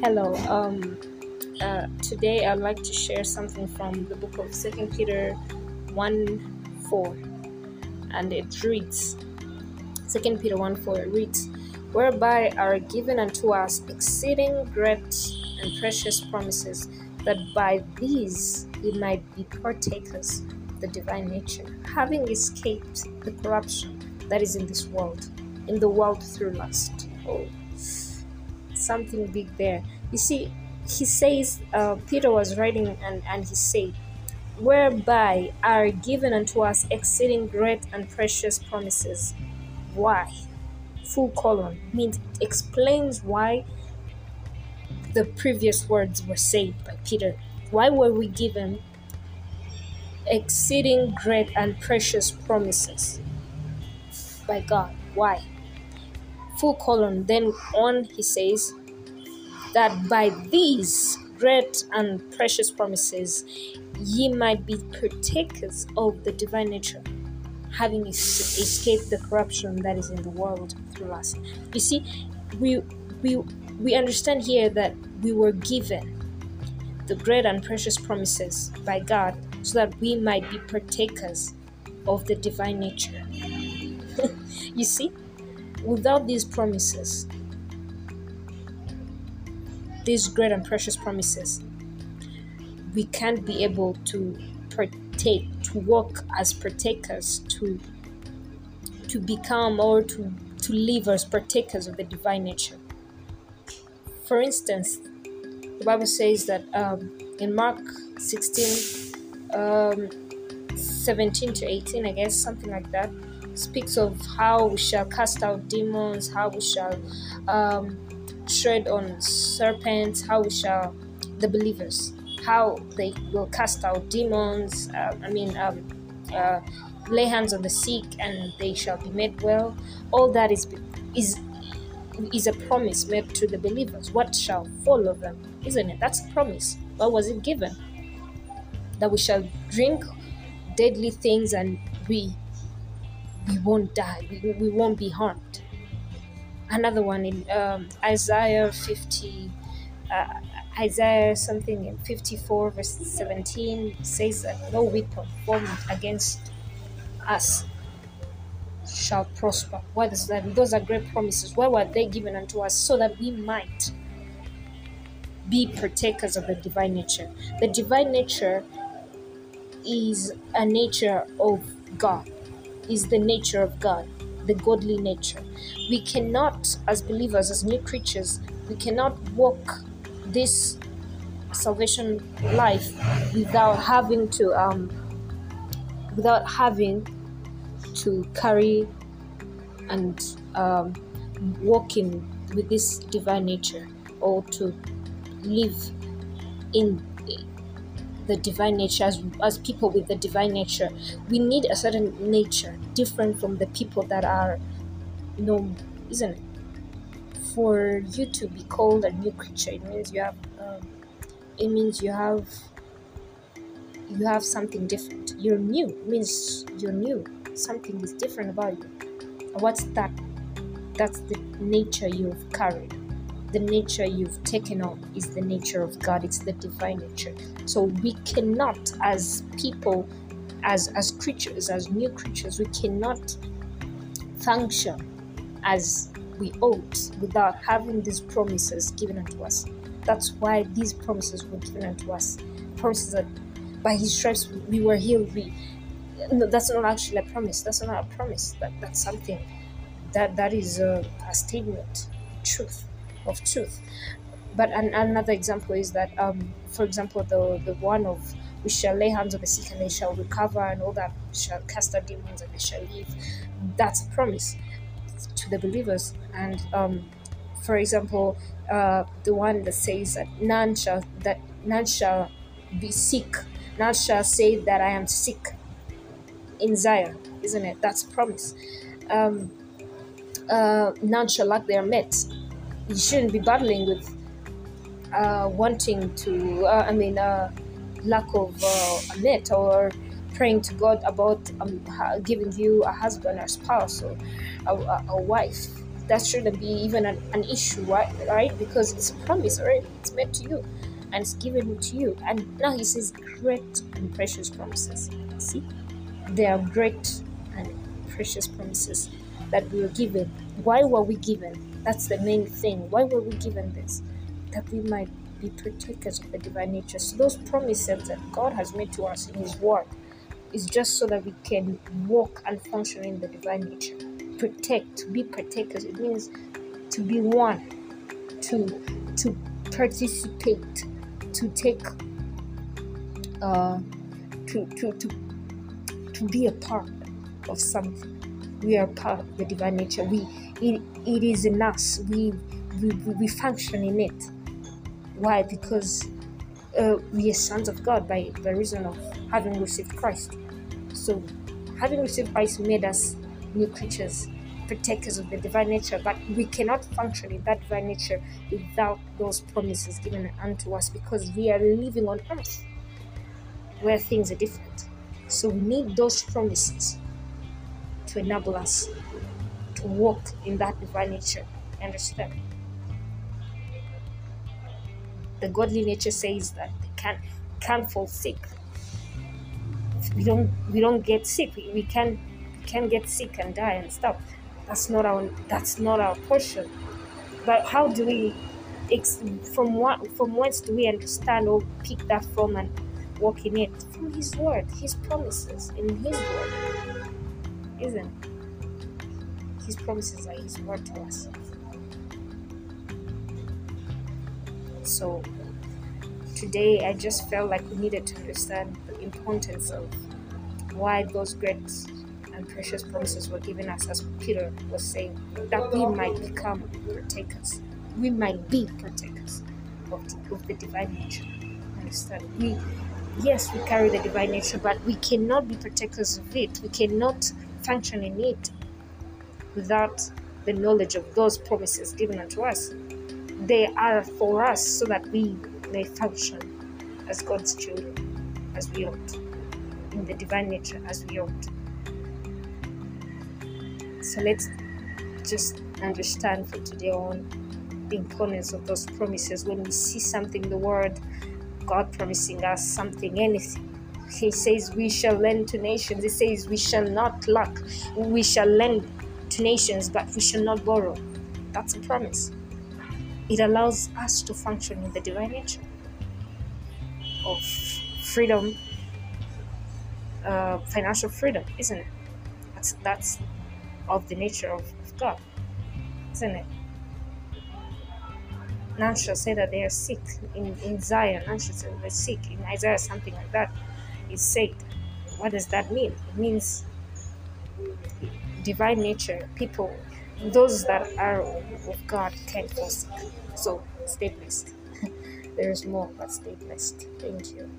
Hello. Um, uh, today I'd like to share something from the book of Second Peter one four, and it reads. Second Peter one four it reads, whereby are given unto us exceeding great and precious promises, that by these we might be partakers of the divine nature, having escaped the corruption that is in this world, in the world through lust. Oh, something big there. You see, he says, uh, Peter was writing and, and he said, whereby are given unto us exceeding great and precious promises. Why? Full colon means it explains why the previous words were said by Peter. Why were we given exceeding great and precious promises by God? Why? Full colon. Then on he says that by these great and precious promises ye might be partakers of the divine nature, having escaped the corruption that is in the world through us. You see, we we we understand here that we were given the great and precious promises by God so that we might be partakers of the divine nature. you see, without these promises, these great and precious promises, we can't be able to partake, to walk as partakers, to to become or to to live as partakers of the divine nature. For instance, the Bible says that um, in Mark 16, um, 17 to 18, I guess, something like that, speaks of how we shall cast out demons, how we shall um, tread on serpents, how we shall, the believers, how they will cast out demons, uh, I mean, um, uh, lay hands on the sick and they shall be made well. All that is is is a promise made to the believers. What shall follow them, isn't it? That's a promise. What was it given? That we shall drink deadly things and we we won't die. We, we won't be harmed. Another one in um, Isaiah 50, uh, Isaiah something in 54 verse 17 says that no weapon formed against us shall prosper. What is that? Those are great promises. Why were they given unto us? So that we might be partakers of the divine nature. The divine nature is a nature of God, is the nature of God, the godly nature. We cannot, as believers, as new creatures, we cannot walk this salvation life without having to um without having to carry and um, walk in with this divine nature or to live in the divine nature as, as people with the divine nature we need a certain nature different from the people that are you know isn't it? For you to be called a new creature it means you have um, it means you have you have something different. You're new it means you're new. Something is different about you. What's that? That's the nature you've carried the nature you've taken on is the nature of god. It's the divine nature. So we cannot as people as as creatures as new creatures we cannot function as we ought without having these promises given unto us. That's why these promises were given unto us. Promises that by his stripes we were healed. We no, that's not actually a promise. That's not a promise. That that's something that that is a, a statement truth of truth but an, another example is that um for example the the one of we shall lay hands on the sick and they shall recover and all that shall cast out demons and they shall live that's a promise to the believers and um for example uh the one that says that none shall that none shall be sick none shall say that i am sick in Zion, isn't it? That's a promise. Um, uh, none shall lack their meat. You shouldn't be battling with uh, wanting to, uh, I mean, uh, lack of uh, a meat or praying to God about um, giving you a husband or spouse or a, a, a wife. that shouldn't be even an, an issue, right? Right? Because it's a promise, right? It's meant to you and it's given to you. And now he says great and precious promises. See? They are great and precious promises that we were given. Why were we given? That's the main thing. Why were we given this? That we might be partakers of the divine nature. So those promises that God has made to us in His Word is just so that we can walk and function in the divine nature. Protect, to be partakers. It means to be one, to to participate, to take, uh, to to to to be a part of something. We are part of the divine nature. We it, it is in us. We, we we function in it. Why? Because uh, we are sons of God by, the reason of having received Christ. So, having received Christ made us new creatures, partakers of the divine nature, but we cannot function in that divine nature without those promises given unto us because we are living on earth where things are different. So, we need those promises to enable us to walk in that divine nature. Understand? the godly nature says that they can't can't fall sick. We don't we don't get sick. We, we can we can get sick and die and stuff. That's not our that's not our portion. But how do we from what from whence do we understand or pick that from and walk in it? From his word, his promises in his word. Isn't it? His promises are his word to us. So today I just felt like we needed to understand the importance of why those great and precious promises were given us, as Peter was saying, that we might become partakers. We might be partakers of the, of the divine nature. Understand? We, yes, we carry the divine nature, but we cannot be partakers of it. We cannot function in it without the knowledge of those promises given unto us they are for us so that we may function as God's children, as we ought, in the divine nature as we ought. So let's just understand from today on the importance of those promises. When we see something, the word God promising us something, anything, He says we shall lend to nations. He says we shall not lack. We shall lend to nations, but we shall not borrow. That's a promise it allows us to function in the divine nature of freedom, uh, financial freedom, isn't it? That's that's of the nature of, of God, isn't it? None shall say that they are sick in, in Zion. None shall say they're sick in Isaiah. Something like that is said. What does that mean? It means divine nature. People those that are of God can fall sick. So stay blessed. there is more, but stay blessed. Thank you.